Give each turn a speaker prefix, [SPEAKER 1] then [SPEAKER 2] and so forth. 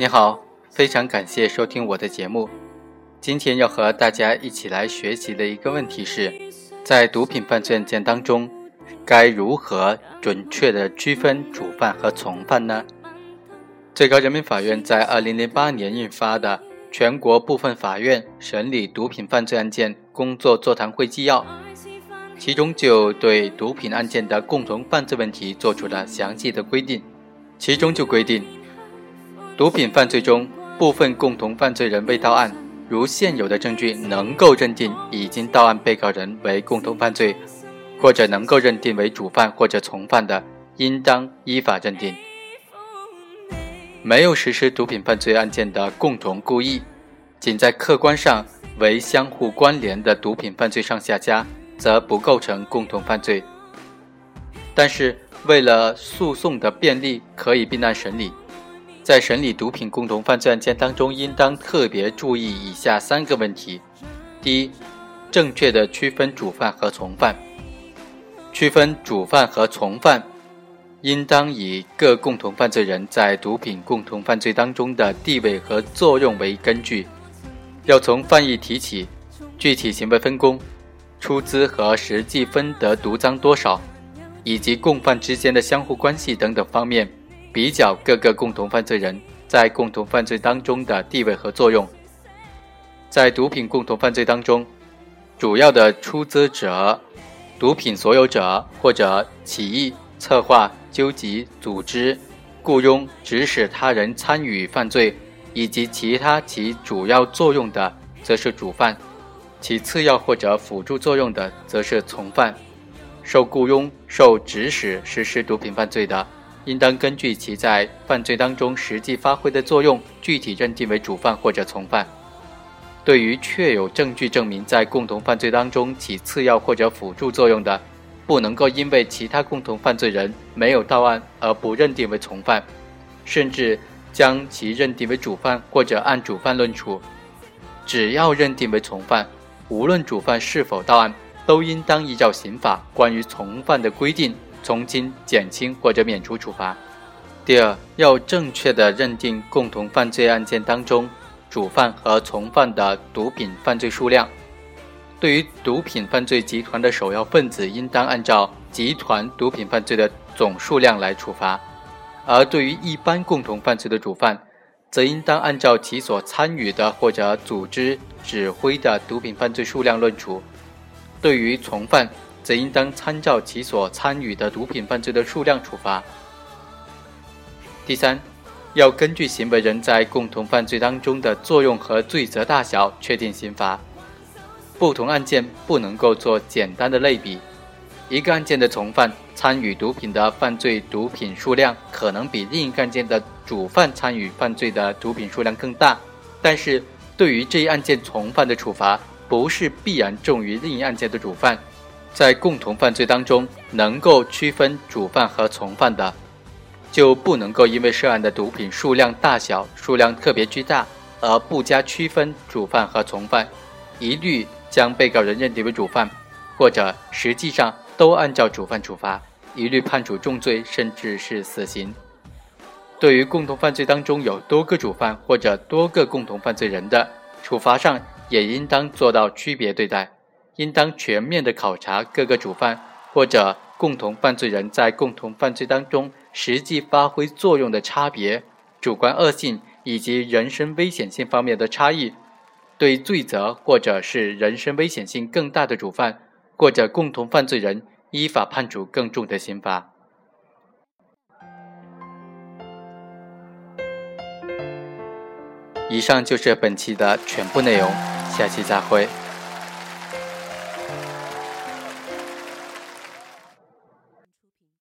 [SPEAKER 1] 你好，非常感谢收听我的节目。今天要和大家一起来学习的一个问题是，在毒品犯罪案件当中，该如何准确的区分主犯和从犯呢？最高人民法院在二零零八年印发的《全国部分法院审理毒品犯罪案件工作座谈会纪要》，其中就对毒品案件的共同犯罪问题作出了详细的规定，其中就规定。毒品犯罪中，部分共同犯罪人未到案，如现有的证据能够认定已经到案被告人为共同犯罪，或者能够认定为主犯或者从犯的，应当依法认定。没有实施毒品犯罪案件的共同故意，仅在客观上为相互关联的毒品犯罪上下家，则不构成共同犯罪。但是，为了诉讼的便利，可以并案审理。在审理毒品共同犯罪案件当中，应当特别注意以下三个问题：第一，正确的区分主犯和从犯。区分主犯和从犯，应当以各共同犯罪人在毒品共同犯罪当中的地位和作用为根据，要从犯意提起，具体行为分工、出资和实际分得毒赃多少，以及共犯之间的相互关系等等方面。比较各个共同犯罪人在共同犯罪当中的地位和作用。在毒品共同犯罪当中，主要的出资者、毒品所有者或者起意、策划、纠集、组织、雇佣、指使他人参与犯罪以及其他起主要作用的，则是主犯；起次要或者辅助作用的，则是从犯。受雇佣、受指使实施毒品犯罪的。应当根据其在犯罪当中实际发挥的作用，具体认定为主犯或者从犯。对于确有证据证明在共同犯罪当中起次要或者辅助作用的，不能够因为其他共同犯罪人没有到案而不认定为从犯，甚至将其认定为主犯或者按主犯论处。只要认定为从犯，无论主犯是否到案，都应当依照刑法关于从犯的规定。从轻、减轻或者免除处罚。第二，要正确的认定共同犯罪案件当中主犯和从犯的毒品犯罪数量。对于毒品犯罪集团的首要分子，应当按照集团毒品犯罪的总数量来处罚；而对于一般共同犯罪的主犯，则应当按照其所参与的或者组织、指挥的毒品犯罪数量论处。对于从犯，则应当参照其所参与的毒品犯罪的数量处罚。第三，要根据行为人在共同犯罪当中的作用和罪责大小确定刑罚。不同案件不能够做简单的类比。一个案件的从犯参与毒品的犯罪毒品数量可能比另一个案件的主犯参与犯罪的毒品数量更大，但是对于这一案件从犯的处罚，不是必然重于另一案件的主犯。在共同犯罪当中，能够区分主犯和从犯的，就不能够因为涉案的毒品数量大小、数量特别巨大而不加区分主犯和从犯，一律将被告人认定为主犯，或者实际上都按照主犯处罚，一律判处重罪甚至是死刑。对于共同犯罪当中有多个主犯或者多个共同犯罪人的，处罚上也应当做到区别对待。应当全面的考察各个主犯或者共同犯罪人在共同犯罪当中实际发挥作用的差别、主观恶性以及人身危险性方面的差异，对罪责或者是人身危险性更大的主犯或者共同犯罪人，依法判处更重的刑罚。以上就是本期的全部内容，下期再会。